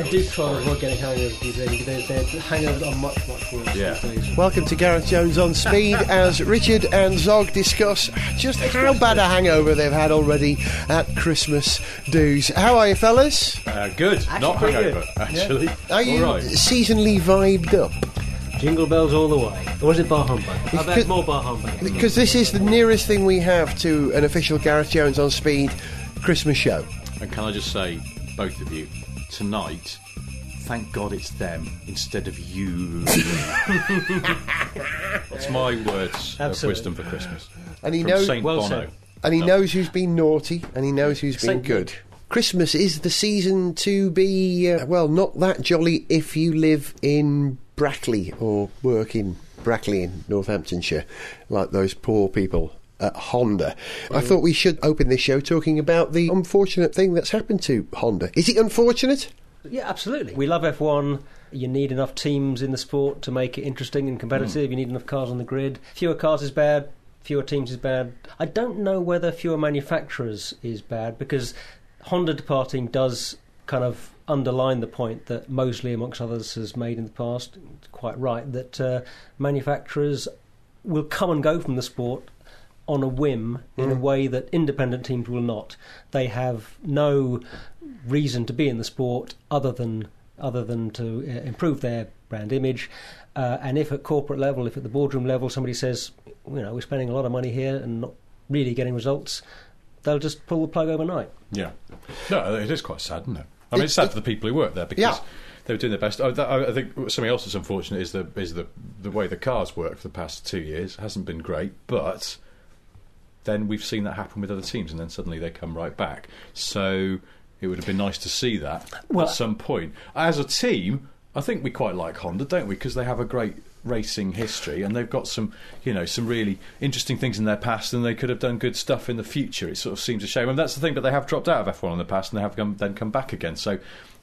I do try and avoid getting hangovers these days. They're, they're, hangovers are much, much worse Yeah. these days. Welcome to Gareth Jones on Speed as Richard and Zog discuss just how bad a hangover they've had already at Christmas dues. How are you, fellas? Uh, good, not hangover, good. actually. Are you All right. seasonally vibed up? Jingle bells all the way. Or was it bar humbug? I've Because- had more bar humbug. Because this is the nearest thing we have to an official Gareth Jones on Speed Christmas show. And can I just say, both of you, tonight, thank God it's them instead of you. That's my words of Absolutely. wisdom for Christmas. And he From knows Saint Well Bono. said. and he knows who's been naughty and he knows who's been Saint good. Nick. Christmas is the season to be uh, well, not that jolly if you live in Brackley or work in Brackley in Northamptonshire, like those poor people at Honda. I thought we should open this show talking about the unfortunate thing that's happened to Honda. Is it unfortunate? Yeah, absolutely. We love F1. You need enough teams in the sport to make it interesting and competitive. You need enough cars on the grid. Fewer cars is bad. Fewer teams is bad. I don't know whether fewer manufacturers is bad because Honda departing does kind of underline the point that Mosley, amongst others, has made in the past. Quite right that uh, manufacturers will come and go from the sport on a whim in a way that independent teams will not. They have no reason to be in the sport other than other than to uh, improve their brand image. Uh, and if at corporate level, if at the boardroom level, somebody says, you know, we're spending a lot of money here and not really getting results, they'll just pull the plug overnight. Yeah. No, it is quite sad, isn't it? I mean, it's sad for the people who work there because Yeah. they were doing their best. I, I I think something else that's unfortunate is the is the the way the cars work for the past two years hasn't been great, but then we've seen that happen with other teams, and then suddenly they come right back. So it would have been nice to see that Well- at some point. As a team, I think we quite like Honda, don't we? Because they have a great racing history and they've got some, you know, some really interesting things in their past, and they could have done good stuff in the future. It sort of seems a shame, and that's the thing. But they have dropped out of F1 in the past, and they have come, then come back again. So.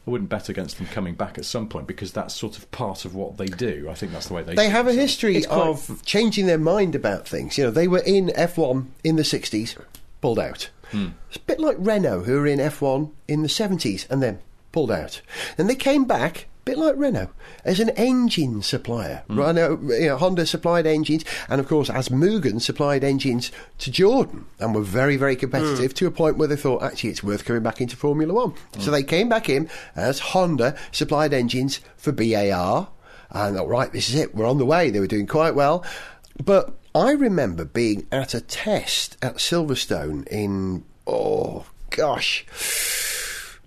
I wouldn't bet against them coming back at some point because that's sort of part of what they do. I think that's the way they. They see have a themselves. history It's quite- of changing their mind about things. You know, they were in F1 in the 60s, pulled out. Hmm. It's a bit like Renault, who were in F1 in the 70s and then pulled out. And they came back, a bit like Renault, as an engine supplier. Hmm. Renault, you know, Honda supplied engines, and of course, as Mugen supplied engines to Jordan, and were very, very competitive hmm. to a point where they thought, actually, it's worth coming back into Formula One. So hmm. they came back in as Honda supplied engines for BAR. And right, this is it. We're on the way. They were doing quite well. But I remember being at a test at Silverstone in, oh gosh,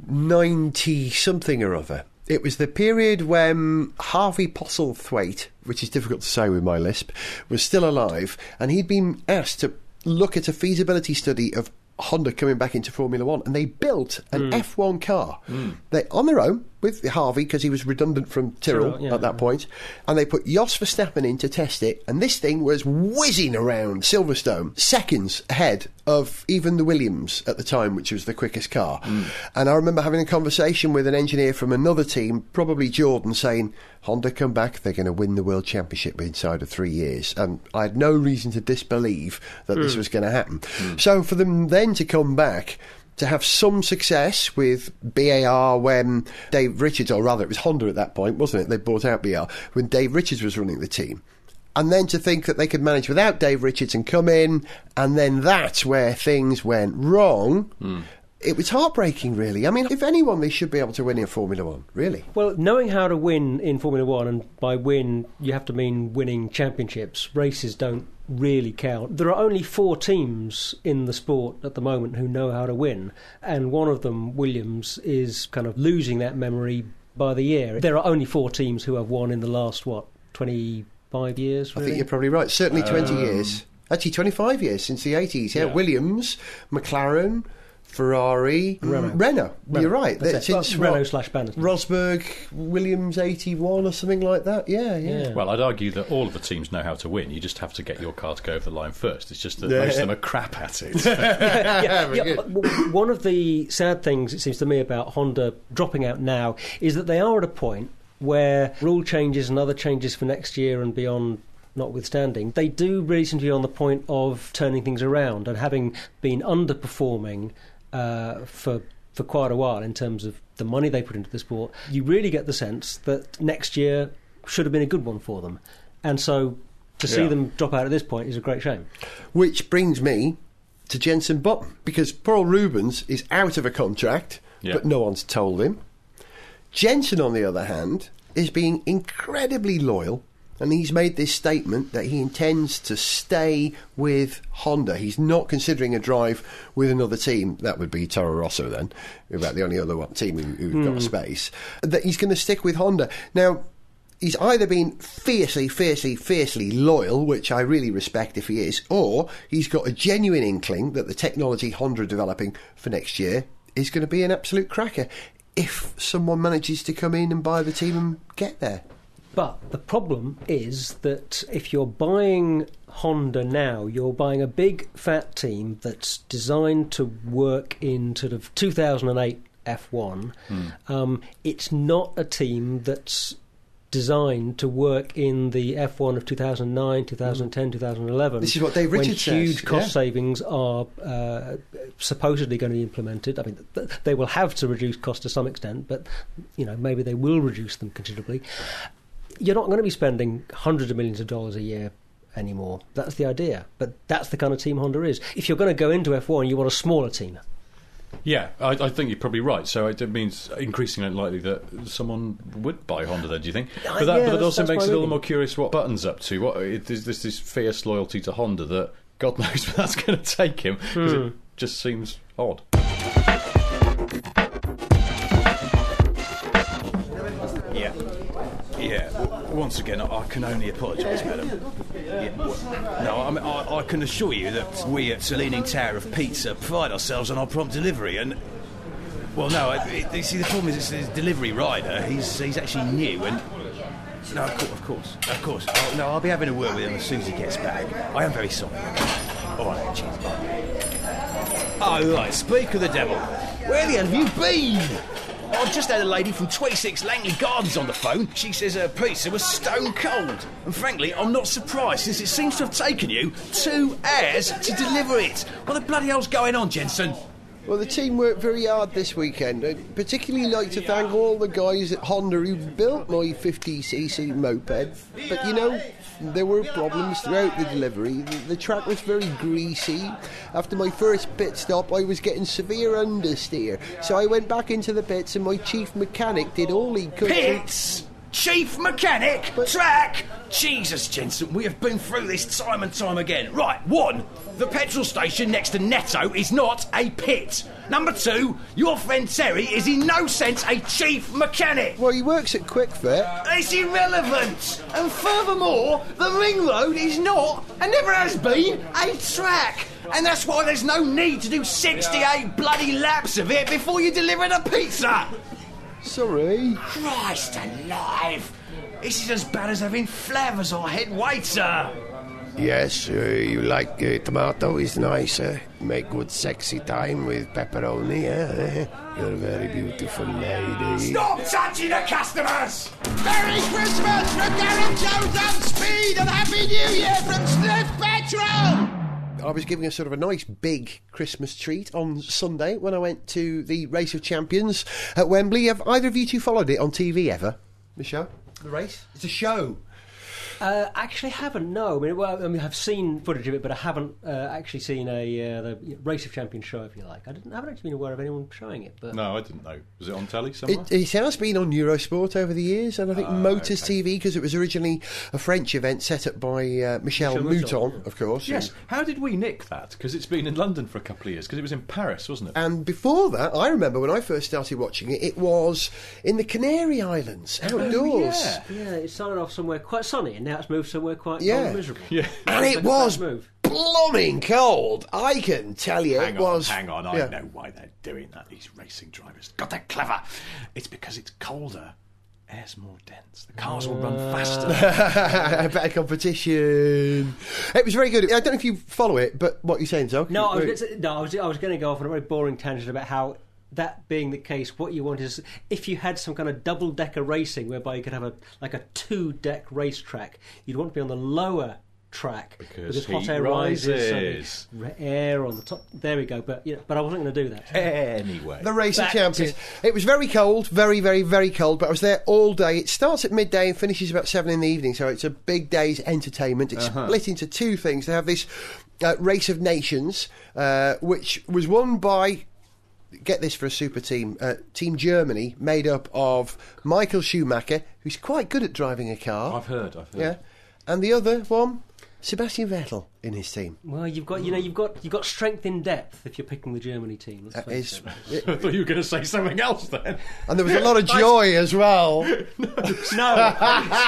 90 something or other. It was the period when Harvey Postlethwaite, which is difficult to say with my lisp, was still alive, and he'd been asked to look at a feasibility study of Honda coming back into Formula One, and they built an hmm. F1 car. Hmm. They on their own with Harvey because he was redundant from Tyrrell Tyrrell, yeah, at that yeah. point, and they put Jos Verstappen in to test it, and this thing was whizzing around Silverstone, seconds ahead of even the Williams at the time, which was the quickest car. Mm. And I remember having a conversation with an engineer from another team, probably Jordan, saying, Honda come back, they're going to win the World Championship inside of three years. And I had no reason to disbelieve that this mm. was going to happen. Mm. So for them then to come back, to have some success with BAR when Dave Richards, or rather it was Honda at that point, wasn't it? They bought out BAR when Dave Richards was running the team. And then to think that they could manage without Dave Richards and come in, and then that's where things went wrong. Hmm. It was heartbreaking, really. I mean, if anyone, they should be able to win in Formula One, really. Well, knowing how to win in Formula One, and by win, you have to mean winning championships, races don't really count. There are only four teams in the sport at the moment who know how to win, and one of them, Williams, is kind of losing that memory by the year. There are only four teams who have won in the last, what, 25 years? I think you're probably right. Certainly 20 um, years. Actually, 25 years since the 80s. Yeah, Yeah. Williams, McLaren, Ferrari, Renault. Renault. Renault. You're right. That's That- it. Since Well, what, Renault slash Benetton. Rosberg, Williams 81 or something like that. Yeah, yeah. Yeah. Well, I'd argue that all of the teams know how to win. You just have to get your car to go over the line first. It's just that Yeah. most of them are crap at it. yeah, Very yeah, one of the sad things, it seems to me, about Honda dropping out now is that they are at a point where rule changes and other changes for next year and beyond notwithstanding, they do really seem to be on the point of turning things around and having been underperforming uh, for for quite a while in terms of the money they put into the sport, you really get the sense that next year should have been a good one for them. And so to see Yeah. them drop out at this point is a great shame. Which brings me to Jenson Button because Paul Rubens is out of a contract, Yeah. but no one's told him. Jenson, on the other hand, is being incredibly loyal. And he's made this statement that he intends to stay with Honda. He's not considering a drive with another team. That would be Toro Rosso then, about the only other one team who, who've got a space. That he's going to stick with Honda. Now, he's either been fiercely, fiercely, fiercely loyal, which I really respect if he is, or he's got a genuine inkling that the technology Honda are developing for next year is going to be an absolute cracker if someone manages to come in and buy the team and get there. But the problem is that if you're buying Honda now, you're buying a big fat team that's designed to work in sort of 2008 F1. Um, it's not a team that's designed to work in the F1 of 2009, 2010, 2011. This is what Dave when Richards says, huge cost yeah. savings are uh, supposedly going to be implemented. I mean, th- they will have to reduce costs to some extent, but you know maybe they will reduce them considerably. You're not going to be spending hundreds of millions of dollars a year anymore. That's the idea. But that's the kind of team Honda is. If you're going to go into F1, you want a smaller team. Yeah, I, I think you're probably right. So it means increasingly likely that someone would buy Honda. Then, do you think? Uh, But that, yeah, but it that's- also makes it a little more curious what Button's up to. What it, is this this fierce loyalty to Honda that God knows where that's going to take him? Because Hmm. it just seems odd. Yeah. Yeah. Once again, I, can only apologise, madam. Yeah, w- no, I, mean, I, I can assure you that we at Leaning Tower of Pizza pride ourselves on our prompt delivery, and well, no, it, it, you see, the problem is it's this delivery rider. He's he's actually new, and no, of course, of course, of course. Oh, no, I'll be having a word with him as soon as he gets back. I am very sorry. All right, cheers. Bye. Oh, right. Speak of the devil. Where the hell have you been? I just had a lady from 26 Langley Gardens on the phone. She says her pizza was stone cold. And frankly, I'm not surprised since it seems to have taken you two hours to deliver it. What the bloody hell's going on, Jenson? Well, the team worked very hard this weekend. I'd particularly like to thank all the guys at Honda who built my 50cc moped. But you know, there were problems throughout the delivery. The, the track was very greasy. After my first pit stop, I was getting severe understeer. So I went back into the pits, and my chief mechanic did all he could. Pits! Chief mechanic! Track! Jesus, Jenson, we have been through this time and time again. Right, one, the petrol station next to Netto is not a pit. Number two, your friend Terry is in no sense a chief mechanic. Well, he works at Kwik Fit. It's irrelevant. And furthermore, the ring road is not, and never has been, a track. And that's why there's no need to do 68 bloody laps of it before you deliver the pizza. Sorry. Christ alive! This is as bad as having flavors or head waiter. Yes, uh, you like uh, tomato is nice. Uh, make good sexy time with pepperoni. Eh? You're a very beautiful lady. Stop touching the customers! Merry Christmas from Gareth Jones on Speed and Happy New Year from Sniff Petrol! I was giving a sort of a nice big Christmas treat on Sunday when I went to the Race of Champions at Wembley. Have either of you two followed it on TV ever? The show? The race? It's a show. Uh, actually, haven't. No, I mean, well, I mean, I've seen footage of it, but I haven't uh, actually seen a uh, the Race of Champions show, if you like. I didn't. I haven't actually been aware of anyone showing it. But No, I didn't know. Was it on telly somewhere? It, it has been on Eurosport over the years, and I think Motors Ah, okay. TV because it was originally a French event set up by uh, Michèle, Michèle Mouton, Mouton, of course. yes. How did we nick that? Because it's been in London for a couple of years. Because it was in Paris, wasn't it? And before that, I remember when I first started watching it, it was in the Canary Islands, outdoors. yeah. yeah, it started off somewhere quite sunny, and now it's moved somewhere quite cold Yeah. and miserable. Yeah. And it was bad move. blooming cold. I can tell you, Hang it on, was. hang on. I yeah. know why they're doing that. These racing drivers. God, they're clever. It's because it's colder. Air's more dense. The cars will run faster. Better competition. It was very good. I don't know if you follow it, but what you're you saying, Zog? No, I was, no, I was, I was going to go off on a very boring tangent about how that being the case, what you want is if you had some kind of double decker racing whereby you could have a like a two deck racetrack, you'd want to be on the lower track Because hot air rises, so rises. the air on the top. There we go. But you know, but I wasn't going to do that. Anyway. The race of Back champions. to- It was very cold, very, very, very cold, but I was there all day. It starts at midday and finishes about seven in the evening, so it's a big day's entertainment. It's Uh-huh. split into two things. They have this uh, race of nations, uh, which was won by. Get this for a super team. Uh, team Germany, made up of Michael Schumacher, who's quite good at driving a car. I've heard, I've heard. Yeah. And the other one, Sebastian Vettel in his team. Well, you've got you know you've got you've got strength in depth if you're picking the Germany team. let's That is, it. I thought you were going to say something else then. and there was a lot of joy as well. no.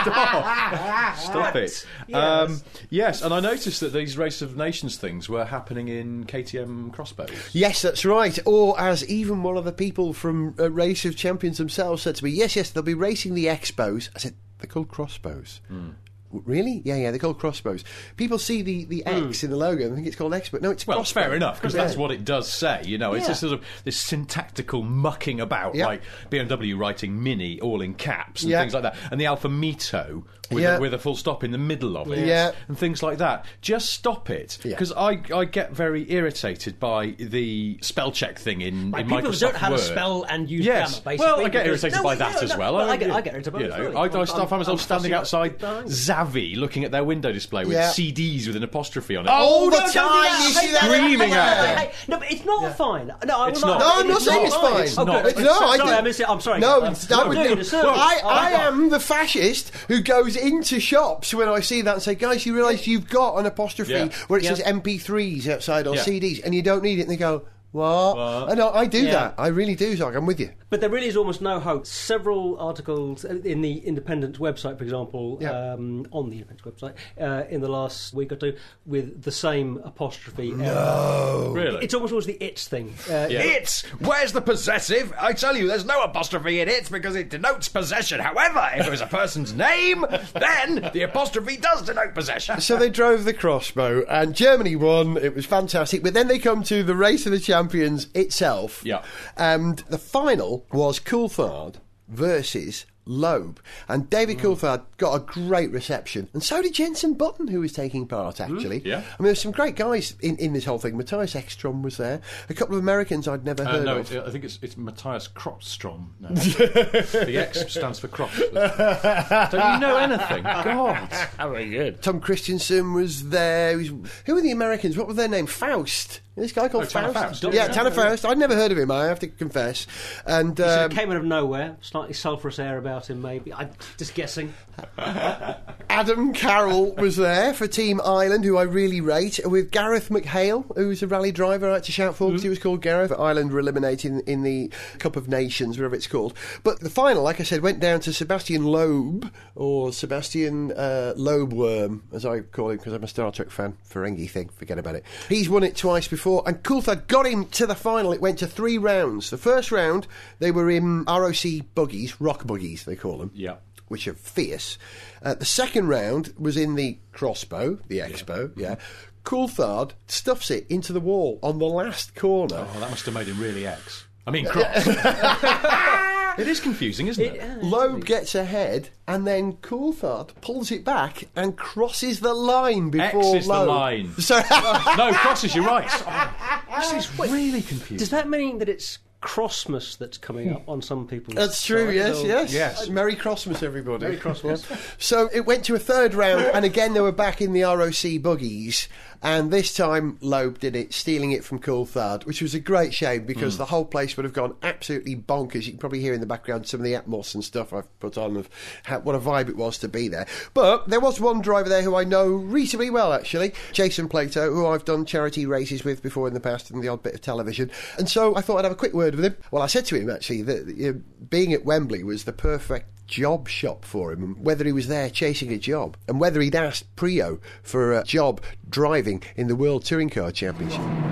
Stop stop it. Um, yes, and I noticed that these Race of Nations things were happening in KTM crossbows. Yes, that's right. Or as even one of the people from uh, Race of Champions themselves said to me, yes, yes, they'll be racing the Expos. I said, they're called crossbows. W- Really? Yeah, yeah, they're called crossbows. People see the, the hmm. X in the logo and think it's called Expo. No, it's Well, crossbow. fair enough, because that's what it does say. You know, it's Yeah. just sort of this syntactical mucking about, Yeah. like BMW writing Mini all in caps and Yeah. things like that, and the Alfa Mito with, Yeah. a, with a full stop in the middle of it, Yeah. and things like that. Just stop it, Yeah. because I, I get very irritated by the spell check thing in, By in people Microsoft who don't know how to spell and use Yes. grammar, basically. well, I get irritated No, by that no, as well. well, I mean, get, I get irritated by you know, as well. I, I, I'm- stuff, I I'm- myself I'm standing outside behind. Zavvi looking at their window display with Yeah. CDs with an apostrophe on it. All the no, time you see that. Screaming at that. them. No, but it's not fine. No, I will It's not. not. No, I'm not saying it's fine. It's Oh, not. No, I sorry, did- I missed it. I'm sorry. No, I'm, that would doing do- you a service. I, Oh, I oh. am the fascist who goes into shops when I see that and say, guys, you realise you've got an apostrophe Yeah. where it Yeah. says MP3s outside or Yeah. CDs and you don't need it. And they go, what? What? I know, I do Yeah. that. I really do, Zog. I'm with you. But there really is almost no hope. Several articles in the Independent website, for example, Yeah. um, on the Independent website, uh, in the last week or two, with the same apostrophe. No. Really? It's almost always the it's thing. Uh, Yeah. It's where's the possessive? I tell you, there's no apostrophe in it because it denotes possession. However, if it was a person's name, then the apostrophe does denote possession. So they drove the crossbow, and Germany won. It was fantastic. But then they come to the race of the champions itself. Yeah. And the final was Coulthard versus Loeb. And David Coulthard got a great reception. And so did Jenson Button, who was taking part, actually. yeah. I mean, there's some great guys in, in this whole thing. Mattias Ekstrom was there. A couple of Americans I'd never Uh, heard no, of. it's, I think it's, it's Matthias Kropstrom. No. the X stands for Krops. Don't you know anything? God. How very good. Tom Kristensen was there. Was- who were the Americans? What were their name? Faust. This guy called Oh, Tanner Faust. Faust, Yeah, yeah. Tanner Faust. I'd never heard of him. I have to confess. And Sort um, of came out of nowhere, slightly sulphurous air about him, maybe. I'm just guessing. Adam Carroll was there for Team Ireland, who I really rate, with Gareth MacHale, who's a rally driver. I like to shout for because he was called Gareth. Ireland were eliminated in, in the Cup of Nations, wherever it's called. But the final, like I said, went down to Sebastian Loeb, or Sebastian uh, Loebworm, as I call him, because I'm a Star Trek fan. Ferengi thing, forget about it. He's won it twice before, and Coulthard got him to the final. It went to three rounds. The first round, they were in ROC buggies, rock buggies, they call them Yeah. which are fierce. Uh, the second round was in the crossbow, the expo, yeah. Coulthard stuffs it into the wall on the last corner. Oh, that must have made him really X. I mean, Krops. it is confusing, isn't it? Loeb gets ahead, and then Coulthard pulls it back and crosses the line X before is the line. So, no, crosses, you're right. Oh, this is really confusing. Does that mean that it's Crossmas that's coming up on some people's That's true, side? yes, Or- yes. Yes. Uh, Merry Christmas, everybody. Merry Christmas. So it went to a third round, and again they were back in the ROC buggies, and this time Loeb did it, stealing it from Cool Coulthard, which was a great shame because hmm. the whole place would have gone absolutely bonkers. You can probably hear in the background some of the Atmos and stuff I've put on of how, what a vibe it was to be there. But there was one driver there who I know reasonably well, actually, Jason Plato, who I've done charity races with before in the past and the odd bit of television. And so I thought I'd have a quick word with him. Well, I said to him actually that you know, being at Wembley was the perfect job shop for him, and whether he was there chasing a job, and whether he'd asked Prio for a job driving in the World Touring Car Championship.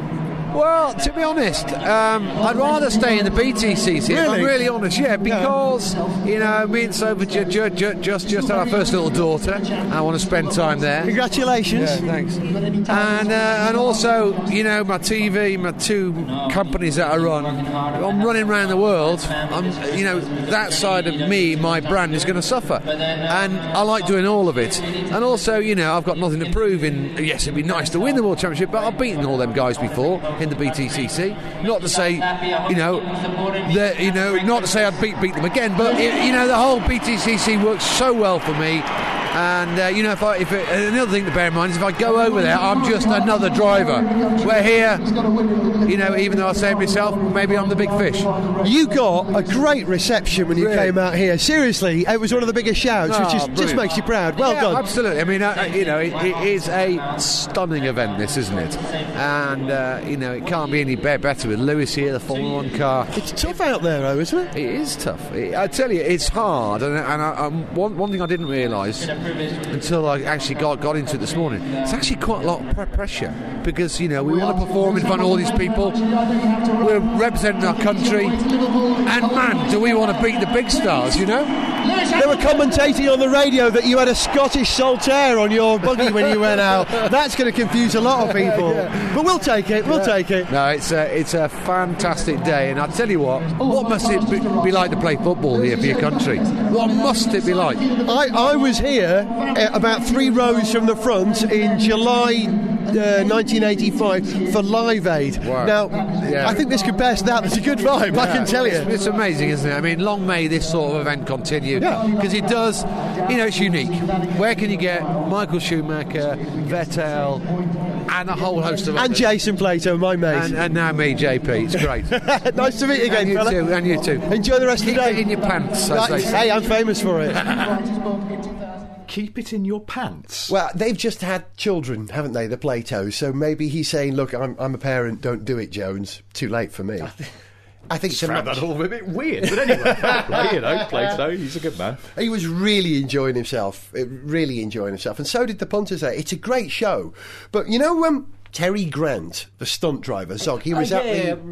Well, to be honest, um, I'd rather stay in the BTCC. If I'm Really? really honest, yeah, because you know, me and Sophie ju- ju- ju- just just had our first little daughter. I want to spend time there. Congratulations. Yeah, thanks. And uh, and also, you know, my TV, my two companies that I run, I'm running around the world. I'm, you know, that side of me, my brand is going to suffer, and I like doing all of it. And also, you know, I've got nothing to prove. In yes, it'd be nice to win the world championship, but I've beaten all them guys before in the BTCC. Not to say, you know, that you know, not to say I'd beat beat them again, but it, you know, the whole BTCC works so well for me. And uh, you know, if I, if it, another thing to bear in mind is if I go over there, I'm just another driver. Where here, you know, even though I say it myself, maybe I'm the big fish. You got a great reception when you Really? came out here. Seriously, it was one of the biggest shouts, which Oh, is, just makes you proud. Well Yeah, done. Absolutely. I mean, uh, uh, you know, it, it is a stunning event, this, isn't it? And uh, you know, it can't be any better with Lewis here, the Formula One car. It's tough out there, though, isn't it? It is tough. It, I tell you, it's hard. And, and I, um, one, one thing I didn't realise until I actually got, got into it this morning, it's actually quite a lot of pressure because, you know, we want to perform in front of all these people. We're representing our country. And man, do we want to beat the big stars, you know? They were commentating on the radio that you had a Scottish Saltire on your buggy when you went out. That's going to confuse a lot of people. But we'll take it. We'll take it. No, it's a, it's a fantastic day. And I tell you what, what must it be, like to play football here for your country? What must it be like? I, I was here uh, about three rows from the front in July uh, 1985 for Live Aid. Wow. Now, Yeah. I think this compares to that. There's a good vibe, I can tell you. It's, it's amazing, isn't it? I mean, long may this sort of event continue. Yeah. Because it does, you know, it's unique. Where can you get Michael Schumacher, Vettel, and a whole host of And others? Jason Plato, my mate. And, and now me, JP. It's great. nice to meet you again, and you fella. too. And you too. Enjoy the rest of Keep the it day. in your pants. as Right, say. hey, I'm famous for it. Keep it in your pants. well, they've just had children, haven't they, the Platos? So maybe he's saying, look, I'm, I'm a parent, don't do it, Jones. Too late for me. I think it's found that all a bit weird, but anyway, play, you know, Plato, he's a good man. He was really enjoying himself, uh, really enjoying himself, and so did the punters there. It's a great show, but you know, um, Terry Grant, the stunt driver, Zog, he was Uh, at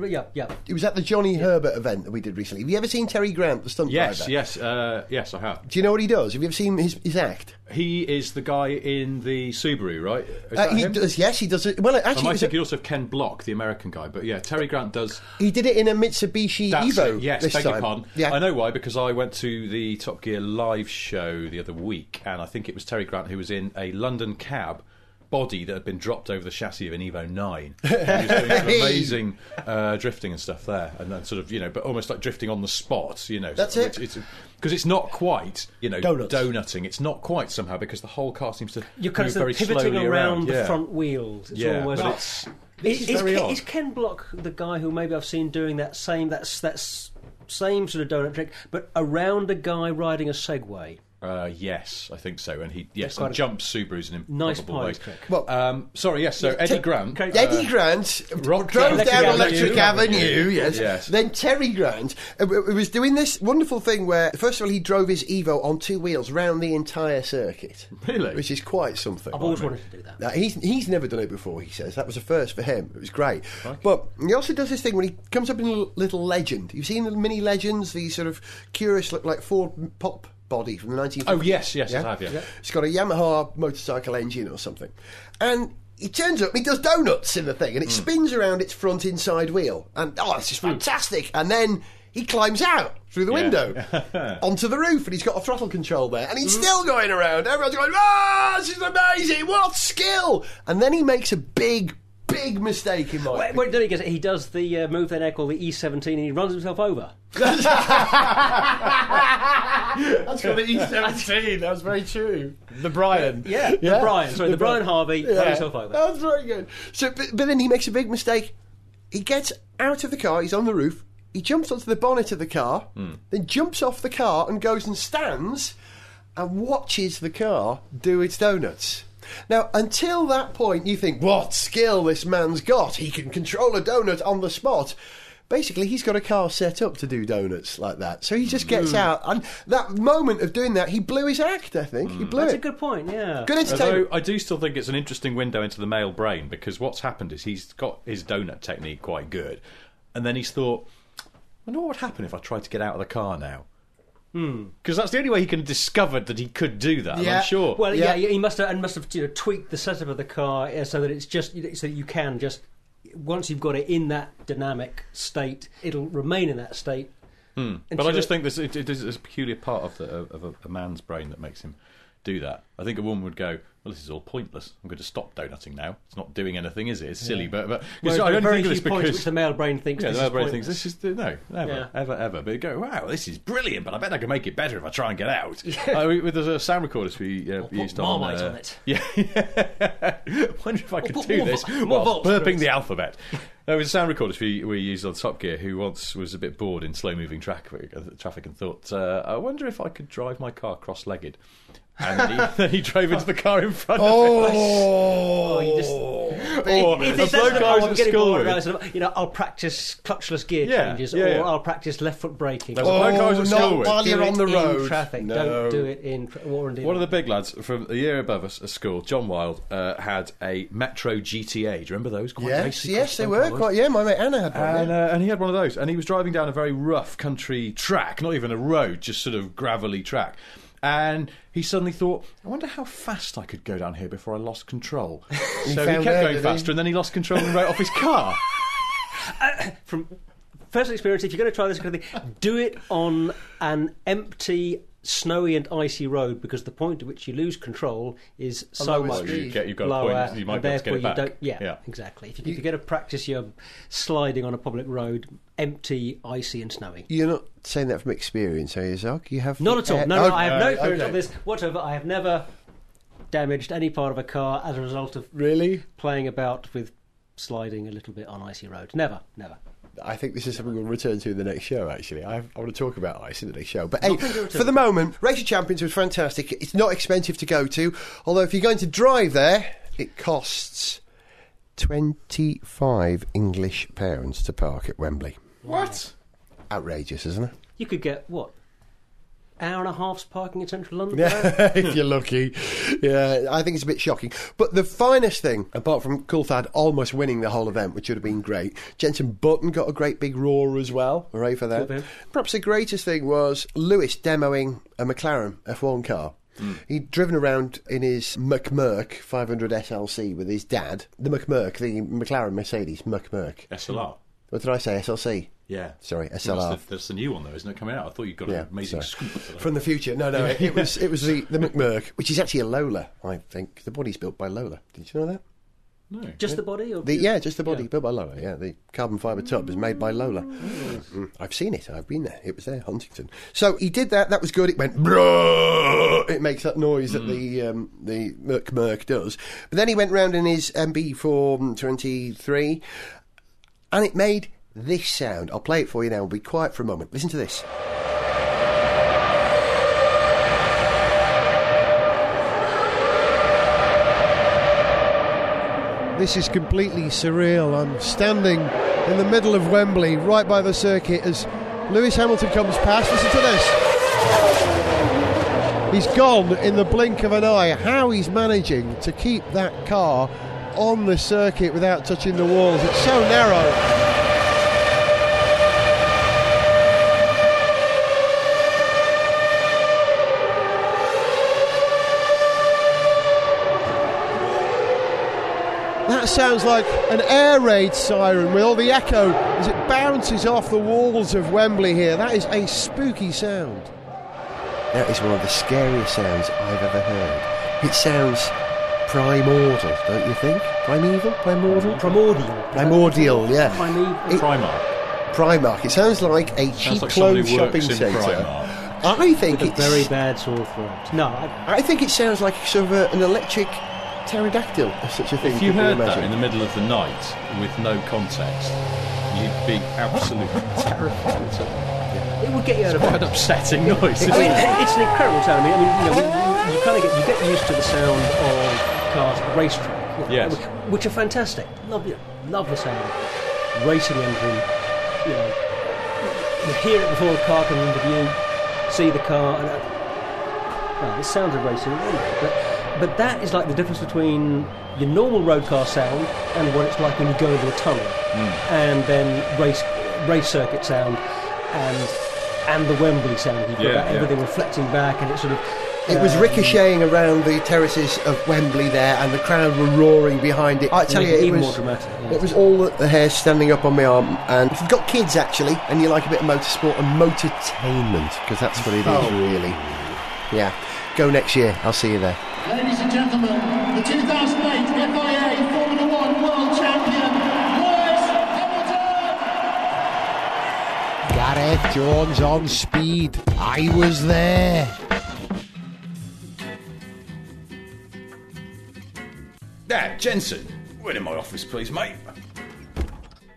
the yeah, yeah. he was at the Johnny Herbert event that we did recently. Have you ever seen Terry Grant, the stunt Yes, driver? yes, uh, yes, I have. Do you know what he does? Have you ever seen his, his act? He is the guy in the Subaru, right? Is Uh, that he him? does. Yes, he does. It. Well, I actually, might was think a- also of Ken Block, the American guy, but yeah, Terry Grant does. he did it in a Mitsubishi That's Evo. it, yes, this beg time. your pardon. Yeah, I know why because I went to the Top Gear live show the other week, and I think it was Terry Grant who was in a London cab body that had been dropped over the chassis of an Evo 9. he was doing some amazing uh, drifting and stuff there, and then sort of you know, but almost like drifting on the spot, you know. That's so it. It's because it's, not quite you know Donuts. donutting. It's not quite somehow because the whole car seems to You're kind move of very pivoting slowly around, the Yeah. front wheels. It's Yeah, almost but it's Is, is is very Ken, odd. is Ken Block the guy who maybe I've seen doing that same that's that's same sort of donut trick, but around a guy riding a Segway? Uh, yes, I think so. And he yes, quite and a- jumps Subarus in Nice improbable pilot ways. Well- um, sorry, yes. So Eddie Te- Grant. Okay. Eddie uh, Grant Rock drove Electric down Electric Avenue, Avenue, yes. yes. Then Terry Grant uh, was doing this wonderful thing where, first of all, he drove his Evo on two wheels round the entire circuit. Really? Which is quite something. I've always wanted to do that. Now, he's, he's never done it before, he says. That was a first for him. It was great. But he also does this thing when he comes up in a little, little legend. You've seen the mini legends, these sort of curious, look like Ford pop body from the 1950s? Oh, yes, yes, I have, yeah. It's got a Yamaha motorcycle engine or something. And he turns up, he does donuts in the thing, and it Hmm. spins around its front inside wheel. And, oh, this is fantastic. And then he climbs out through the Yeah. window onto the roof, and he's got a throttle control there. And he's Hmm. still going around. Everyone's going, ah, this is amazing. What skill. And then he makes a big, big mistake in my Wait, wait, then he, gets, he does the uh, move they now call the E17 and he runs himself over. That's got the E17. That was very true. The Brian. Yeah, the Brian. Sorry, the, Brian Harvey Yeah. ran himself over. That's very good. So, but, but then he makes a big mistake. He gets out of the car. He's on the roof. He jumps onto the bonnet of the car, then jumps off the car and goes and stands and watches the car do its donuts. Now, until that point, you think, what skill this man's got. He can control a donut on the spot. Basically, he's got a car set up to do donuts like that. So he just gets hmm. out. And that moment of doing that, he blew his act, I think. He hmm. blew That's a good point. Yeah. Good entertainment. Although I do still think it's an interesting window into the male brain because what's happened is he's got his donut technique quite good, and then he's thought, I wonder what would happen if I tried to get out of the car now. Hmm. Because that's the only way he can have discovered that he could do that. Yeah. I'm sure. Well, Yeah. yeah, he must have and must have you know tweaked the setup of the car uh, so that it's just so that you can just once you've got it in that dynamic state, it'll remain in that state. Hmm. but I just it- think this it, it is a peculiar part of the of a, a man's brain that makes him do that. I think a woman would go, "Well, this is all pointless. I'm going to stop donutting now. It's not doing anything, is it? It's silly." But but 'cause Whereas I there are only think of this because which the male brain thinks Yeah, the male brain pointless. thinks this is the, no, never, Yeah. ever, ever. But you go, wow, this is brilliant. But I bet I can make it better if I try and get out. Uh, we, with the sound recorder we uh, put used on, Marmite uh, on it. Yeah, I wonder if I could put do more this vo- more whilst volts, burping please. the alphabet. There was a sound recordist we, we used on Top Gear who once was a bit bored in slow moving traffic, uh, traffic and thought, uh, I wonder if I could drive my car cross legged. And then he, then he drove into the car in front of us. Oh, you just- Or If a it's bloke that I was I'm at getting school bored with. about sort of, you know, I'll practice clutchless gear Yeah, changes, yeah, or. I'll practice left foot braking. There was a bloke I was Oh, at not school with. while Do you're it on the in road. traffic. No. Don't do it in tra- or. One of the big lads from a year above us at school, John Wild, uh, had a Metro GTA. Do you remember those? Quite Yes, racy yes, they crossway were cars? quite. Yeah, my mate Anna had one. And, yeah. uh, and he had one of those, and he was driving down a very rough country track, not even a road, just sort of gravelly track. And he suddenly thought, I wonder how fast I could go down here before I lost control. so he found kept out, going did he? faster, and then he lost control and wrote off his car. Uh, from personal experience, if you're going to try this kind of thing, do it on an empty, snowy and icy road because the point at which you lose control is so much. You get- you've got a lower, point, you might and be able to get therefore it back. you don't. Yeah, Yeah. exactly. If you, if you get to practice you're sliding on a public road, empty, icy, and snowy. You're not saying that from experience, are you, Zog? You have Not at all. No, no, I have no experience okay. of this whatsoever. I have never damaged any part of a car as a result of Really? playing about with sliding a little bit on icy roads. Never, never. I think this is something we'll return to in the next show, actually. I, I want to talk about ice in the next show. But hey, Nothing to return for the moment, Race of Champions was fantastic. It's not expensive to go to, although if you're going to drive there, it costs 25 English pounds to park at Wembley. what? Outrageous, isn't it? You could get what hour and a half's parking in central London. Yeah, if you're lucky. Yeah, I think it's a bit shocking. But the finest thing, apart from Coulthard almost winning the whole event, which would have been great, Jenson Button got a great big roar as well. Hooray for that. Good for him. Perhaps the greatest thing was Lewis demoing a McLaren F1 car. Hmm. He'd driven around in his McMurk 500 SLC with his dad. The McMurk, the McLaren Mercedes McMurk. SLR. What did I say? SLC? Yeah. Sorry, That's SLR. the, that's the new one, though, isn't it? Coming out. I thought you got Yeah, an amazing sorry. scoop. for that. From the future. No, no, it was it was the, the McMurk, which is actually a Lola, I think. The body's built by Lola. Did you know that? no. Just the body, or The, yeah, just the body Yeah. built by Lola. Yeah, the carbon fibre top is made by Lola. Mm, I've seen it. I've been there. It was there, Huntingdon. So he did that. That was good. It went. "Bruh." It makes that noise that the um, the Merc Merc does. But then he went round in his MP four twenty three, and it made this sound. I'll play it for you now. We'll be quiet for a moment. Listen to this. This is completely surreal. I'm standing in the middle of Wembley, right by the circuit, as Lewis Hamilton comes past. Listen to this. He's gone in the blink of an eye. How he's managing to keep that car on the circuit without touching the walls. It's so narrow. That sounds like an air raid siren with all the echo as it bounces off the walls of Wembley here. That is a spooky sound. That is one of the scariest sounds I've ever heard. It sounds primordial, don't you think? Primeval? Primordial? primordial. Primordial, yeah. Primeval. It- Primark. Primark. It sounds like a cheap Sounds like somebody clothes shopping centre. I think a it's very bad sore throat. No, I, I think it sounds like sort of a, an electric pterodactyl, or such a thing. If you could be heard that in the middle of the night with no context, you'd be absolutely terrified. It's, it would get you out of quite bed. an upsetting noise. I mean, it's an incredible sound. I mean, I mean you, know, you, you kind of get you get used to the sound of the racetrack, you know, Yes. which, which are fantastic. Love, you know, love the sound. Racing engine, you know, you hear it before the car comes into view, see the car, and uh, well, sounds of racing, but but that is like the difference between your normal road car sound and what it's like when you go into a tunnel, and then race race circuit sound, and and the Wembley sound. You've got Yeah, everything reflecting back, and it's sort of. It was ricocheting around the terraces of Wembley there, and the crowd were roaring behind it. I tell you, it it was, more dramatic, yeah. It was all the hair standing up on my arm. And if you've got kids, actually, and you like a bit of motorsport and motortainment, because that's what it is, Oh. really. Yeah. Go next year. I'll see you there. Ladies and gentlemen, the 2008 FIA Formula One World Champion, Lewis Hamilton! Gareth Jones on speed. I was there. Now, Jenson, wait in my office, please, mate.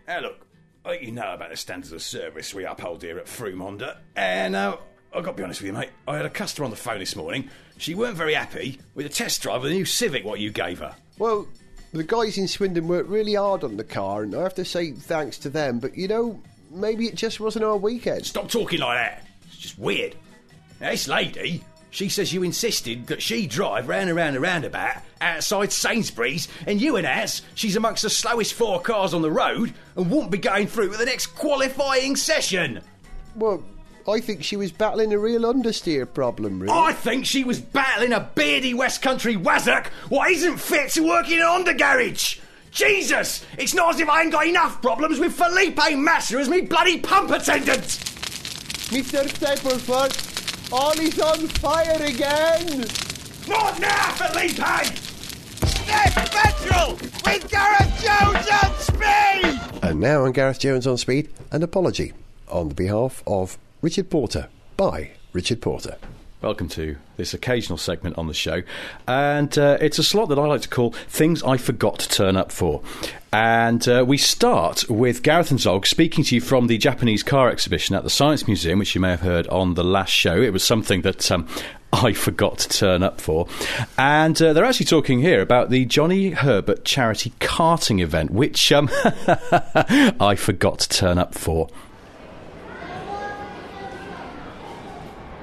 Now, look, I think you know about the standards of service we uphold here at Frome Honda. And uh, I've got to be honest with you, mate. I had a customer on the phone this morning. She weren't very happy with the test drive of the new Civic what you gave her. Well, the guys in Swindon worked really hard on the car, and I have to say thanks to them. But you know, maybe it just wasn't our weekend. Stop talking like that. It's just weird. Now, this lady, she says you insisted that she drive round and round the roundabout outside Sainsbury's, and you announce she's amongst the slowest four cars on the road and won't be going through to the next qualifying session. Well, I think she was battling a real understeer problem, really. I think she was battling a beardy West Country wazzock what isn't fit to work in an Honda garage. Jesus! It's not as if I ain't got enough problems with Felipe Massa as me bloody pump attendant! Mr. Staplefoot, all is on fire again! Not now, Felipe! Sniff Petrol with Gareth Jones on speed! And now on Gareth Jones on Speed, an apology on the behalf of Richard Porter by Richard Porter. Welcome to this occasional segment on the show. And uh, it's a slot that I like to call Things I Forgot to Turn Up For. And uh, we start with Gareth and Zog speaking to you from the Japanese car exhibition at the Science Museum, which you may have heard on the last show. It was something that. Um, I forgot to turn up for. And uh, they're actually talking here about the Johnny Herbert charity karting event, which um, I forgot to turn up for.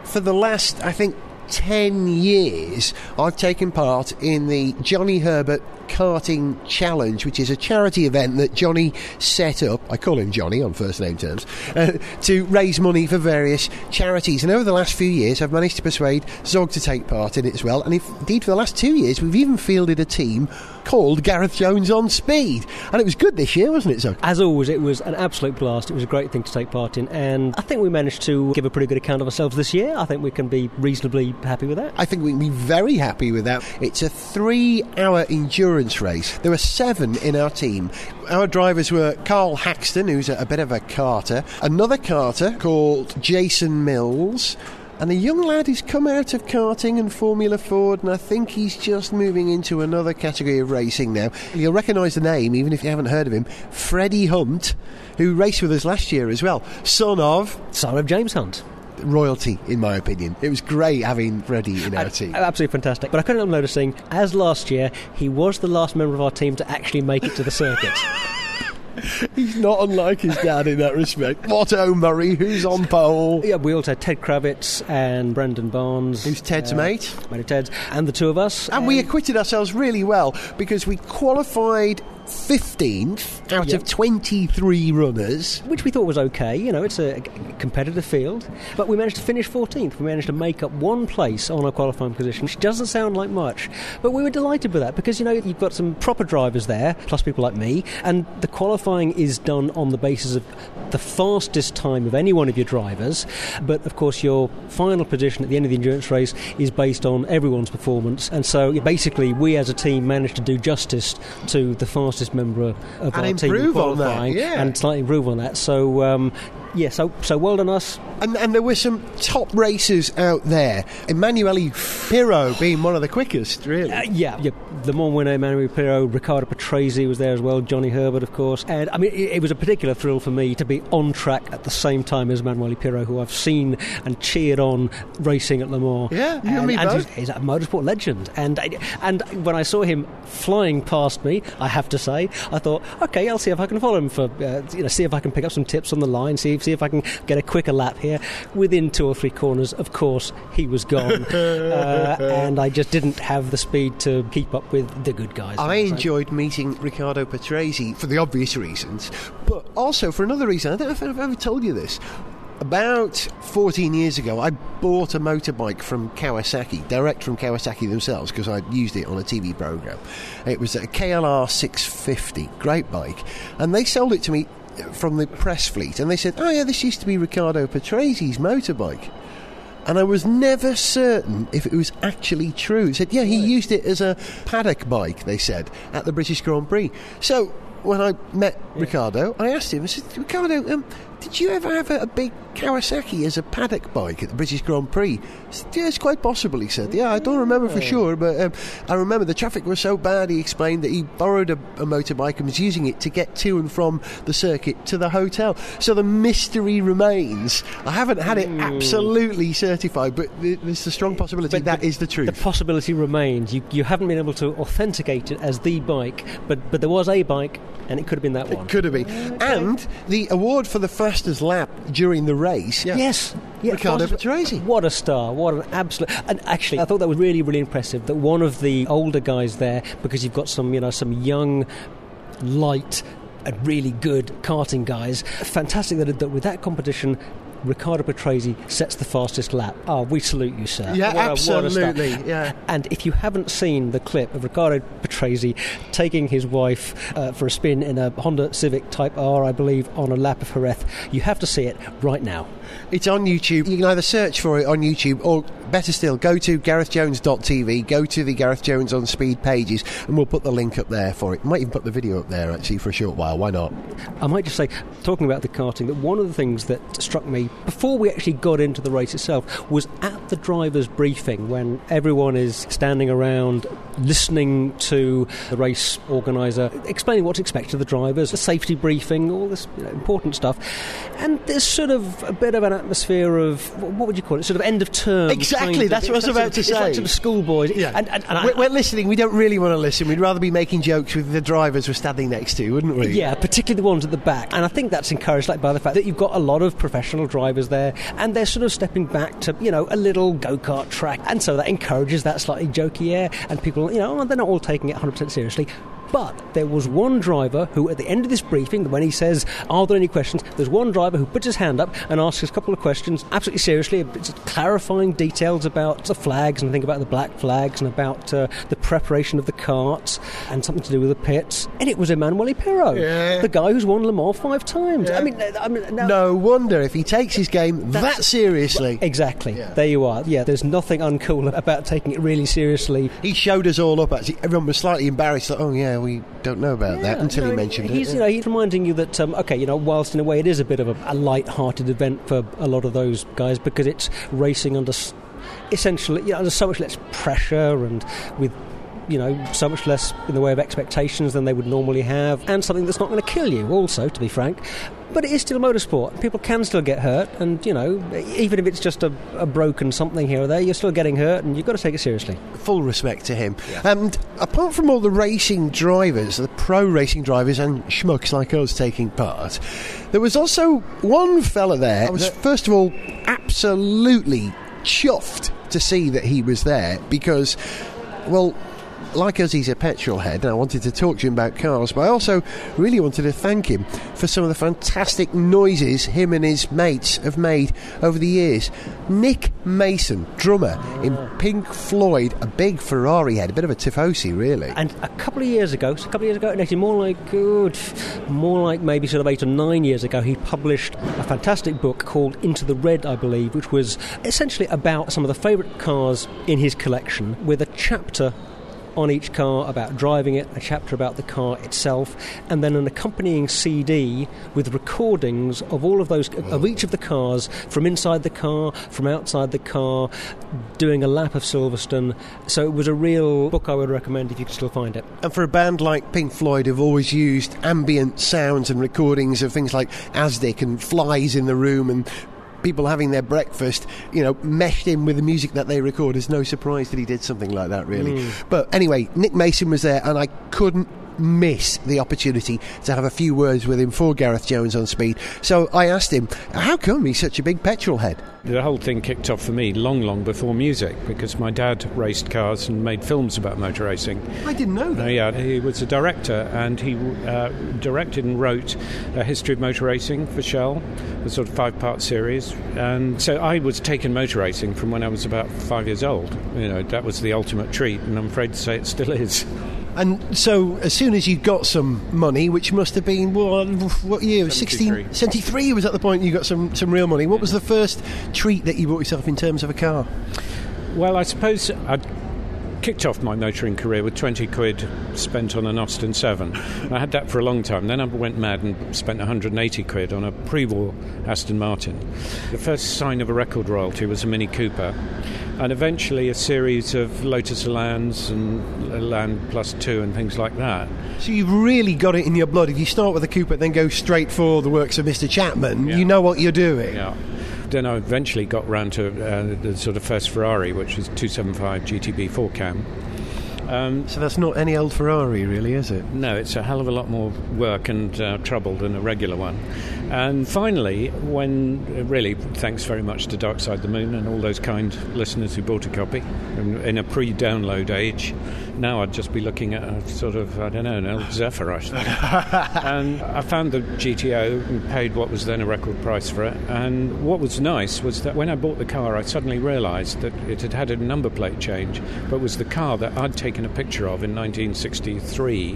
For the last, I think, 10 years, I've taken part in the Johnny Herbert Karting Challenge, which is a charity event that Johnny set up. I call him Johnny on first name terms, uh, to raise money for various charities. And over the last few years, I've managed to persuade Zog to take part in it as well. And if, indeed, for the last two years, we've even fielded a team called Gareth Jones on Speed. And it was good this year, wasn't it, Zog? As always, it was an absolute blast. It was a great thing to take part in, and I think we managed to give a pretty good account of ourselves this year. I think we can be reasonably happy with that. I think we can be very happy with that. It's a three hour endurance race. There were seven in our team. Our drivers were Carl Haxton, who's a bit of a carter, another carter called Jason Mills. And a young lad who's come out of karting and Formula Ford, and I think he's just moving into another category of racing now. You'll recognise the name, even if you haven't heard of him Freddie Hunt, who raced with us last year as well. Son of Son of James Hunt. royalty, in my opinion. It was great having Freddie in our team. Absolutely fantastic. But I couldn't help noticing, as last year, he was the last member of our team to actually make it to the circuit. He's not unlike his dad in that respect. Otto Murray, who's on pole. yeah, we also had Ted Kravitz and Brendan Barnes. Who's Ted's uh, mate? Mate of Ted's, and the two of us. And we acquitted ourselves really well because we qualified 15th out Yep. of 23 runners. which we thought was okay. You know, it's a competitive field, but we managed to finish 14th. We managed to make up one place on our qualifying position, which doesn't sound like much, but we were delighted with that because you know you've got some proper drivers there, plus people like me, and the qualifying is done on the basis of the fastest time of any one of your drivers. But of course, your final position at the end of the endurance race is based on everyone's performance, and so basically, we as a team managed to do justice to the fastest member of And our team on that, yeah. and slightly improve on that. So um, Yeah, so so well done us. And, and there were some top racers out there. Emanuele Pirro being one of the quickest, really. Uh, yeah, yeah, Mans winner Emmanuel Pirro, Riccardo Patrese was there as well, Johnny Herbert, of course. And I mean, it, it was a particular thrill for me to be on track at the same time as Emmanuel Pirro, who I've seen and cheered on racing at Le Mans. Yeah, you and me and both. he's a motorsport legend. And and when I saw him flying past me, I have to say, I thought, okay, I'll see if I can follow him for, uh, you know, see if I can pick up some tips on the line, see see if I can get a quicker lap here. Within two or three corners, of course, he was gone, uh, and I just didn't have the speed to keep up with the good guys. I So- enjoyed meeting Riccardo Patrese for the obvious reasons, but also for another reason. I don't know if I've ever told you this. About 14 years ago, I bought a motorbike from Kawasaki, direct from Kawasaki themselves, because I'd used it on a TV program. It was a KLR 650, great bike, and they sold it to me from the press fleet, and they said, "Oh yeah, this used to be Riccardo Patrese's motorbike." and I was never certain if it was actually true. It said, yeah, he used it as a paddock bike, they said, at the British Grand Prix. So when I met Riccardo, I asked him, I said, Riccardo, um, did you ever have a, a big Kawasaki as a paddock bike at the British Grand Prix? Yeah, it's quite possible, he said. Yeah, I don't remember for sure, but um, I remember the traffic was so bad, he explained that he borrowed a, a motorbike and was using it to get to and from the circuit to the hotel. So the mystery remains. I haven't had it absolutely certified, but th- there's a strong possibility But- that but is the truth. The possibility remains. You, you haven't been able to authenticate it as the bike, but, but there was a bike, and it could have been that one. It could have been. And the award for the fastest lap during the race. Yes. Yeah, Riccardo Patrese. What a star. What an absolute. And actually, I thought that was really, really impressive that one of the older guys there, because you've got some, you know, some young, light, and really good karting guys. Fantastic that, that with that competition, Riccardo Patrese sets the fastest lap. Oh, we salute you, sir. Yeah, What a- a absolutely, yeah. And if you haven't seen the clip of Riccardo Patrese taking his wife uh, for a spin in a Honda Civic Type R, I believe, on a lap of Jerez, you have to see it right now. It's on YouTube. You can either search for it on YouTube or, better still, go to GarethJones.tv, go to the Gareth Jones on Speed pages, and we'll put the link up there for it. Might even put the video up there, actually, for a short while. Why not? I might just say, talking about the karting, that one of the things that struck me before we actually got into the race itself was at the driver's briefing when everyone is standing around listening to the race organizer explaining what to expect of the drivers, the safety briefing, all this you know, important stuff. And there's sort of a bit of an atmosphere of, what would you call it, sort of end of term. Exactly, kind of- that's what I was about to of- It's like say. sort of schoolboys. Yeah. And, and, and we're, we're listening. We don't really want to listen. We'd rather be making jokes with the drivers we're standing next to, wouldn't we? Yeah, particularly the ones at the back. And I think that's encouraged like, by the fact that you've got a lot of professional drivers there and they're sort of stepping back to, you know, a little go kart track. And so that encourages that slightly jokey air. And people, you know, oh, they're not all taking it 100% seriously. But there was one driver who, at the end of this briefing, when he says, Are there any questions? There's one driver who puts his hand up and asks a couple of questions, absolutely seriously, clarifying details about the flags and think about the black flags and about uh, the preparation of the carts and something to do with the pits. And it was Emmanuel Pirro, Yeah. the guy who's won Le Mans five times. I mean, I mean now, No wonder if he takes his game that seriously. Exactly. Yeah. There you are. Yeah, there's nothing uncool about taking it really seriously. He showed us all up. Actually, everyone was slightly embarrassed. Like, oh yeah, we don't know about that Yeah, until no, he mentioned he's, it. You know, he's reminding you that um, okay, you know, whilst in a way it is a bit of a, a light-hearted event for a lot of those guys because it's racing under s- essentially you know, under so much less pressure and with you know so much less in the way of expectations than they would normally have, and something that's not going to kill you. Also, to be frank. But it is still motorsport. People can still get hurt, and you know, even if it's just a, a broken something here or there, you're still getting hurt, and you've got to take it seriously. full respect to him. And um, apart from all the racing drivers, the pro racing drivers and schmucks like us taking part, there was also one fella there. I was first of all absolutely chuffed to see that he was there because, well. Like us, he's a petrol head, and I wanted to talk to him about cars, but I also really wanted to thank him for some of the fantastic noises him and his mates have made over the years. Nick Mason, drummer in Pink Floyd, a big Ferrari head, a bit of a tifosi, really. And a couple of years ago, so a couple of years ago, actually more like good, more like maybe sort of eight or nine years ago, he published a fantastic book called Into the Red, I believe, which was essentially about some of the favourite cars in his collection, with a chapter on each car about driving it, a chapter about the car itself, and then an accompanying CD with recordings of all of those of each of the cars from inside the car, from outside the car, doing a lap of Silverstone. So it was a real book I would recommend if you could still find it. And for a band like Pink Floyd, who've always used ambient sounds and recordings of things like Asdic and flies in the room and people having their breakfast, you know, meshed in with the music that they record, it's no surprise that he did something like that, really. Hmm. But anyway, Nick Mason was there, and I couldn't miss the opportunity to have a few words with him for Gareth Jones on speed. So I asked him, how come he's such a big petrol head? The whole thing kicked off for me long, long before music because my dad raced cars and made films about motor racing. I didn't know Uh, that. yeah, he was a director and he uh, directed and wrote a history of motor racing for Shell, a sort of five part series. And so I was taken motor racing from when I was about five years old. You know, that was the ultimate treat, and I'm afraid to say it still is. And so, as soon as you got some money, which must have been what, what year? 73. 16, 73 was at the point you got some, some real money. What was the first treat that you bought yourself in terms of a car? Well, I suppose I'd kicked off my motoring career with 20 quid spent on an Austin 7. I had that for a long time. Then I went mad and spent 180 quid on a pre war Aston Martin. The first sign of a record royalty was a Mini Cooper. And eventually a series of Lotus Elans and Elan Plus 2 and things like that. So you've really got it in your blood. If you start with a Cooper, then go straight for the works of Mr. Chapman, Yeah. you know what you're doing. Yeah. Then I eventually got round to uh, the sort of first Ferrari, which was 275 GTB 4 cam. Um, So that's not any old Ferrari, really, is it? No, it's a hell of a lot more work and uh, trouble than a regular one. And finally, when really, thanks very much to Dark Side the Moon and all those kind listeners who bought a copy in, in a pre download age, now I'd just be looking at a sort of, I don't know, an old Zephyr, I think. and I found the GTO and paid what was then a record price for it. And what was nice was that when I bought the car, I suddenly realised that it had had a number plate change, but was the car that I'd taken a picture of in 1963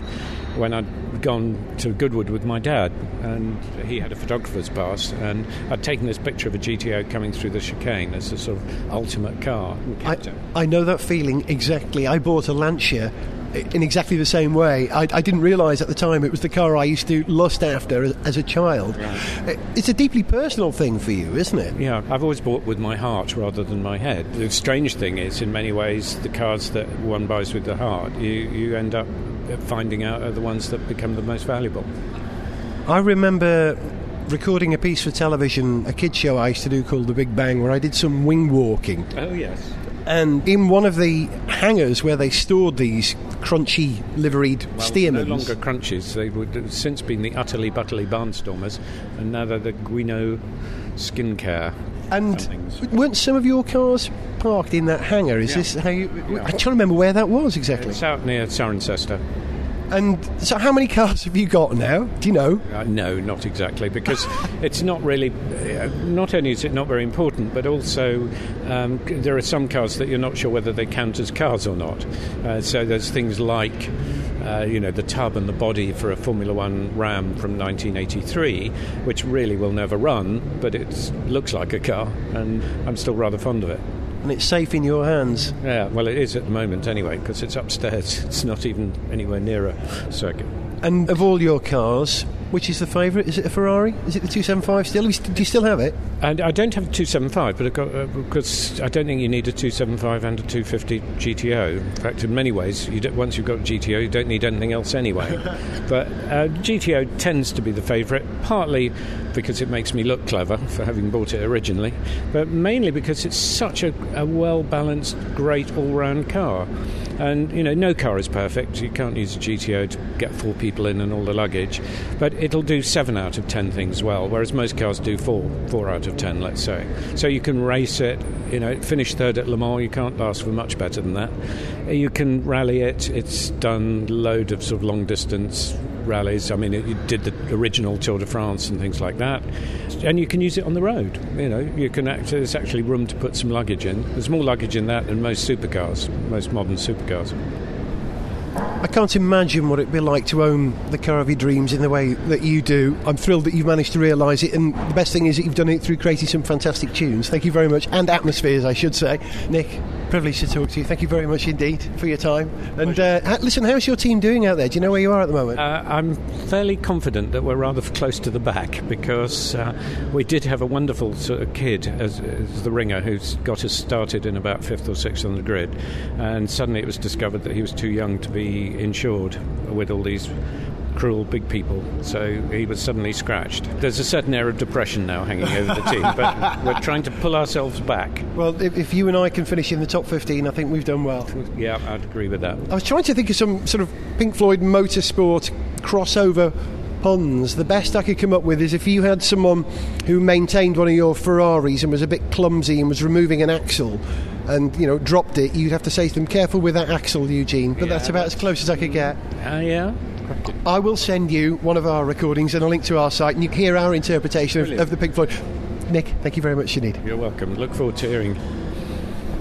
when I'd gone to Goodwood with my dad, and he had a photographer's pass, and I'd taken this picture of a GTO coming through the chicane as a sort of ultimate car. I. I know that feeling exactly. I bought a Lancia in exactly the same way. I, I didn't realise at the time it was the car I used to lust after as, as a child. It's a deeply personal thing for you, isn't it? Yeah, I've always bought with my heart rather than my head. The strange thing is, in many ways, the cars that one buys with the heart, you, you end up finding out are the ones that become the most valuable. I remember recording a piece for television, a kids show I used to do called The Big Bang, where I did some wing walking. Oh, yes. And in one of the hangars where they stored these Crunchie liveried Well, Stearmans. No longer Crunchies. They would have since been the utterly butterly barnstormers, and now they're the Guinot skincare. And somethings. weren't some of your cars parked in that hangar? Is Yeah. this how you? I'm trying to remember where that was exactly. It's out near Cirencester. And so, how many cars have you got now? Do you know? Uh, no, not exactly, because it's not really. Uh, not only is it not very important, but also um, there are some cars that you're not sure whether they count as cars or not. Uh, so there's things like. Uh, you know the tub and the body for a Formula One Ram from 1983, which really will never run, but it looks like a car, and I'm still rather fond of it. And it's safe in your hands. Yeah, well, it is at the moment anyway, because it's upstairs. It's not even anywhere near a circuit. And of all your cars, which is the favourite? Is it a Ferrari? Is it the 275 still? Do you still have it? And I don't have a 275, but got, uh, because I don't think you need a 275 and a 250 GTO. In fact, in many ways, you once you've got a GTO, you don't need anything else anyway. but uh, GTO tends to be the favourite, partly because it makes me look clever for having bought it originally, but mainly because it's such a, a well balanced, great all round car. And, you know, no car is perfect. You can't use a GTO to get four people in and all the luggage. But it'll do seven out of ten things well, whereas most cars do four, four out of ten, let's say. So you can race it, you know, finish third at Le Mans, you can't ask for much better than that. You can rally it, it's done load of sort of long distance rallies. I mean, it, it did the original Tour de France and things like that. And you can use it on the road. You know, you can act, there's actually room to put some luggage in. There's more luggage in that than most supercars, most modern supercars. I can't imagine what it'd be like to own the car of your dreams in the way that you do. I'm thrilled that you've managed to realise it, and the best thing is that you've done it through creating some fantastic tunes. Thank you very much, and atmospheres, I should say. Nick, privileged to talk to you. Thank you very much indeed for your time. And uh, listen, how's your team doing out there? Do you know where you are at the moment? Uh, I'm fairly confident that we're rather close to the back because uh, we did have a wonderful sort of kid as, as the ringer who's got us started in about fifth or sixth on the grid, and suddenly it was discovered that he was too young to be insured with all these cruel big people, so he was suddenly scratched. There's a certain air of depression now hanging over the team, but we're trying to pull ourselves back. well, if, if you and I can finish in the top 15, I think we've done well. Yeah, I'd agree with that. I was trying to think of some sort of Pink Floyd motorsport crossover puns. The best I could come up with is if you had someone who maintained one of your Ferraris and was a bit clumsy and was removing an axle and, you know, dropped it, you'd have to say to them, careful with that axle, Eugene. But that's about as close as I could get. Ah, yeah? I will send you one of our recordings and a link to our site and you can hear our interpretation of, of the Pink Floyd. Nick, thank you very much indeed. You're welcome. Look forward to hearing.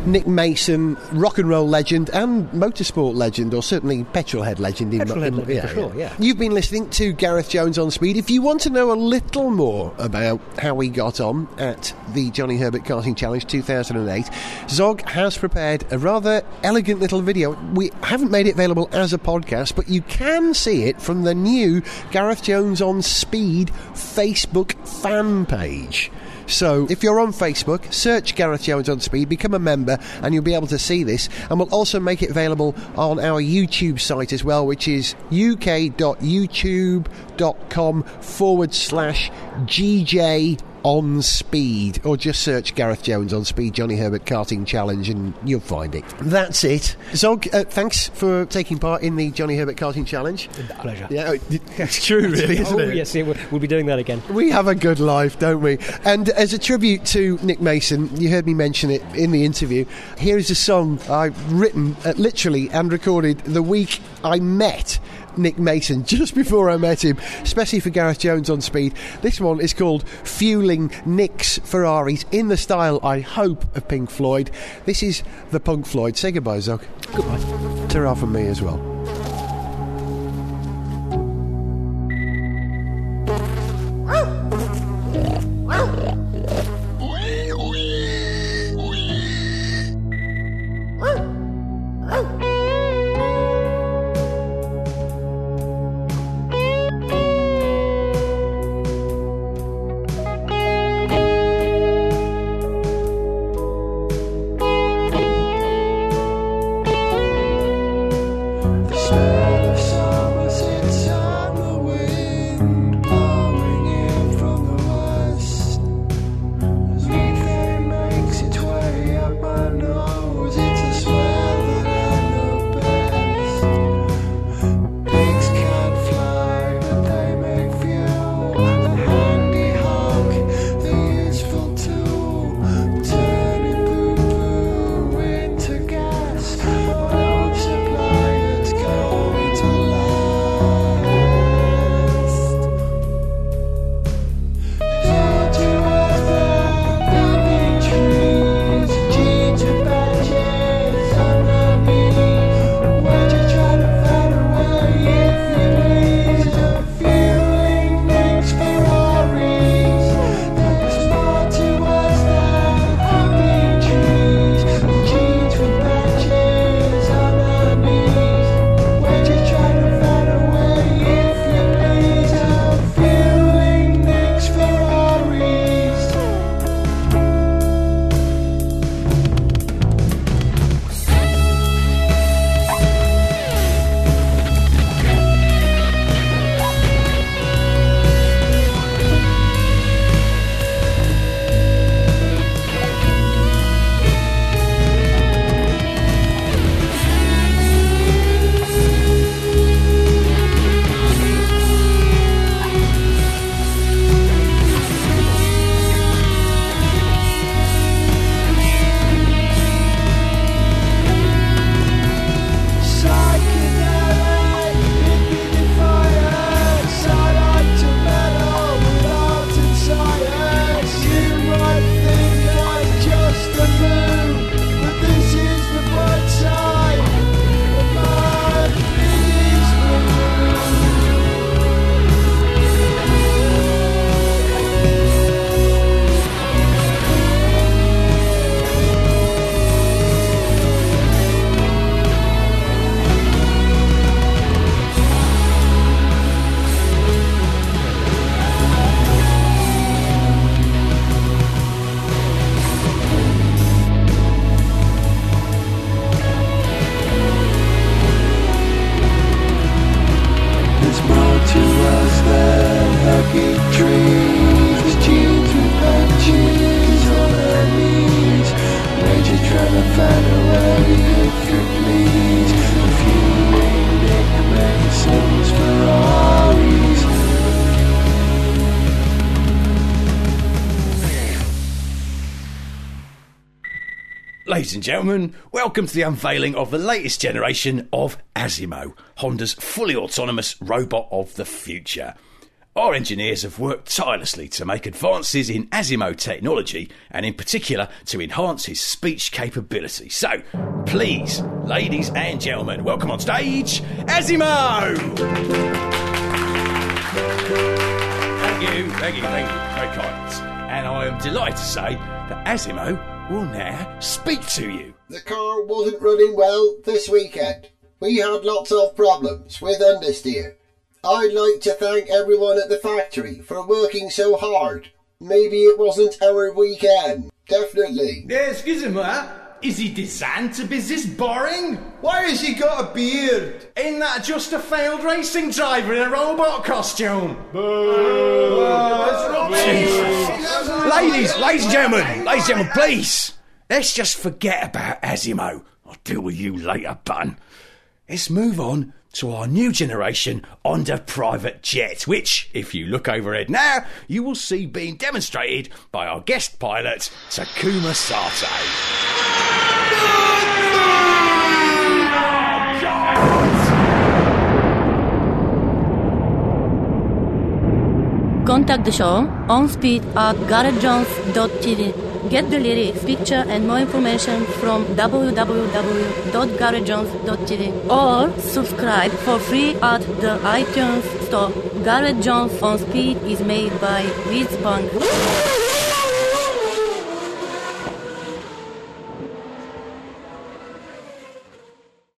Nick Mason, rock and roll legend and motorsport legend, or certainly petrolhead legend. In Petrolhead in- legend, for sure, yeah. You've been listening to Gareth Jones on Speed. If you want to know a little more about how we got on at the Johnny Herbert Karting Challenge 2008, Zog has prepared a rather elegant little video. We haven't made it available as a podcast, but you can see it from the new Gareth Jones on Speed Facebook fan page. So if you're on Facebook, search Gareth Jones on Speed, become a member, and you'll be able to see this. And we'll also make it available on our YouTube site as well, which is uk.youtube.com forward slash GJ on speed, or just search Gareth Jones on speed, Johnny Herbert karting challenge, and you'll find it. That's it. Zog, uh, thanks for taking part in the Johnny Herbert karting challenge. Pleasure. Yeah, it's true, really, isn't oh, it? yes, yeah, we'll, we'll be doing that again. We have a good life, don't we? And as a tribute to Nick Mason, you heard me mention it in the interview. Here is a song I've written uh, literally and recorded the week I met Nick Mason, just before I met him, especially for Gareth Jones on speed. This one is called Fueling Nick's Ferraris in the style, I hope, of Pink Floyd. This is the Punk Floyd. Say goodbye, Zog. Goodbye. Ta from me as well. Ladies and gentlemen, welcome to the unveiling of the latest generation of Asimo, Honda's fully autonomous robot of the future. Our engineers have worked tirelessly to make advances in Asimo technology and, in particular, to enhance his speech capability. So, please, ladies and gentlemen, welcome on stage, Asimo! Thank you, thank you, thank you, very kind. And I am delighted to say that Asimo will now speak to you. The car wasn't running well this weekend. We had lots of problems with understeer. I'd like to thank everyone at the factory for working so hard. Maybe it wasn't our weekend. Definitely. Excuse me, is he designed to be this boring? Why has he got a beard? Ain't that just a failed racing driver in a robot costume? ladies, ladies and gentlemen, ladies and gentlemen, please, let's just forget about Asimo. I'll deal with you later, bun. Let's move on to our new generation Honda private jet, which, if you look overhead now, you will see being demonstrated by our guest pilot, Takuma Sato. Contact the show on speed at GarethJones.tv. Get the lyrics, picture, and more information from www.garethjones.tv or subscribe for free at the iTunes Store. Gareth Jones on Speed is made by Beats Punk.